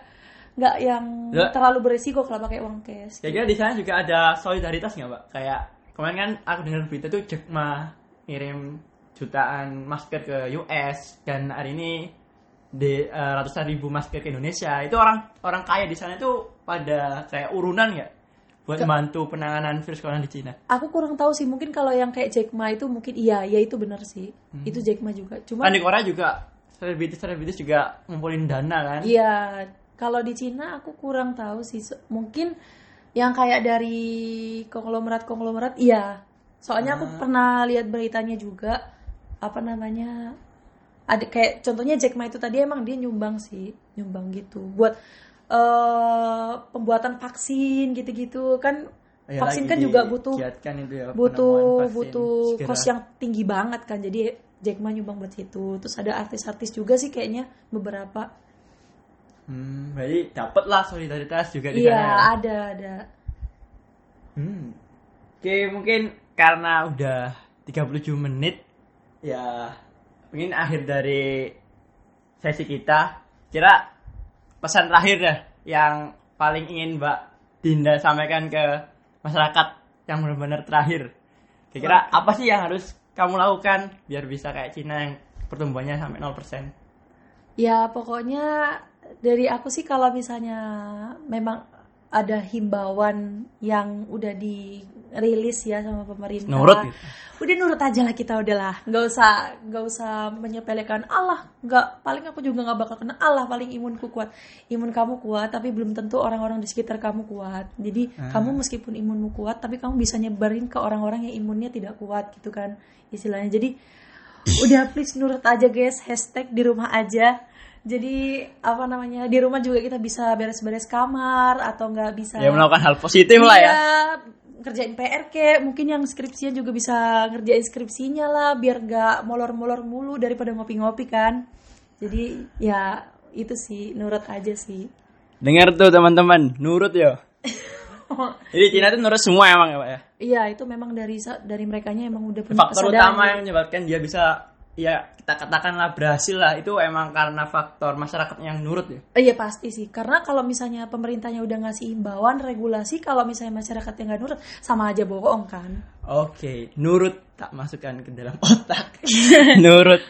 Speaker 4: nggak yang
Speaker 3: Ya.
Speaker 4: terlalu beresiko kalau pakai uang cash
Speaker 3: Kira-kira di sana juga ada solidaritas nggak, Mbak? Kayak kemarin kan aku dengar berita tuh Jack Ma ngirim jutaan masker ke US dan hari ini di eh, ratusan ribu masker ke Indonesia. Itu orang orang kaya di sana itu pada kayak urunan nggak buat membantu penanganan virus corona di Cina.
Speaker 4: Aku kurang tahu sih, mungkin kalau yang kayak Jack Ma itu mungkin iya, ya itu benar sih.
Speaker 3: Hmm.
Speaker 4: Itu Jack Ma juga. Cuma
Speaker 3: Kan di Korea juga selebritis-selebritis juga ngumpulin dana kan.
Speaker 4: iya, kalau di Cina aku kurang tahu sih. Mungkin yang kayak dari konglomerat-konglomerat iya. Soalnya
Speaker 3: Ah.
Speaker 4: aku pernah lihat beritanya juga apa namanya? Ada kayak contohnya Jack Ma itu tadi emang dia nyumbang sih, nyumbang gitu buat eh pembuatan vaksin gitu-gitu kan
Speaker 3: Ya,
Speaker 4: vaksin kan juga butuh
Speaker 3: itu ya,
Speaker 4: butuh butuh
Speaker 3: segera.
Speaker 4: kos yang tinggi banget kan jadi Jack Ma nyumbang buat situ terus ada artis-artis juga sih kayaknya beberapa
Speaker 3: Hmm, berarti dapet lah solidaritas juga di
Speaker 4: iya
Speaker 3: sana. ya.
Speaker 4: ada ada
Speaker 3: Hmm. Oke, mungkin karena udah 37 menit ya mungkin akhir dari sesi kita. Kira pesan terakhir dah yang paling ingin Mbak Dinda sampaikan ke masyarakat yang benar-benar terakhir. Kira-kira apa sih yang harus kamu lakukan biar bisa kayak Cina yang pertumbuhannya sampai 0%?
Speaker 4: ya pokoknya dari aku sih kalau misalnya memang ada himbauan yang udah dirilis ya sama pemerintah
Speaker 3: Nurut gitu.
Speaker 4: udah nurut aja lah kita udahlah. Nggak usah nggak usah menyepelekan Allah. Nggak paling aku juga nggak bakal kena Allah paling imunku kuat. Imun kamu kuat tapi belum tentu orang-orang di sekitar kamu kuat. Jadi kamu meskipun imunmu kuat tapi kamu bisa nyebarin ke orang-orang yang imunnya tidak kuat gitu kan istilahnya. Jadi udah please nurut aja guys. Hashtag di rumah aja jadi apa namanya di rumah juga kita bisa beres-beres kamar atau nggak bisa
Speaker 3: Ya melakukan hal positif lah ya.
Speaker 4: Iya, ngerjain PR kek mungkin yang skripsinya juga bisa ngerjain skripsinya lah biar gak molor-molor mulu daripada ngopi-ngopi kan jadi ya itu sih nurut aja sih
Speaker 3: Dengar tuh teman-teman, nurut ya. Jadi Cina tuh nurut semua emang ya Pak ya.
Speaker 4: iya itu memang dari dari merekanya emang udah punya
Speaker 3: faktor
Speaker 4: kesadaran
Speaker 3: utama yang menyebabkan dia bisa ya kita katakanlah berhasil lah itu emang karena faktor masyarakat yang nurut ya
Speaker 4: Eh, Iya pasti sih, karena kalau misalnya pemerintahnya udah ngasih imbauan, regulasi, kalau misalnya masyarakat yang nggak nurut, sama aja bohong kan?
Speaker 3: oke nurut tak masukkan ke dalam otak nurut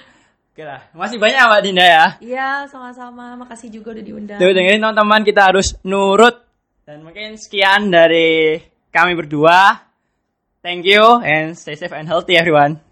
Speaker 3: oke lah masih banyak Mbak Dinda ya
Speaker 4: Iya, sama-sama. Makasih juga udah diundang.
Speaker 3: tuh dengerin teman-teman kita harus nurut dan mungkin sekian dari kami berdua Thank you and stay safe and healthy everyone.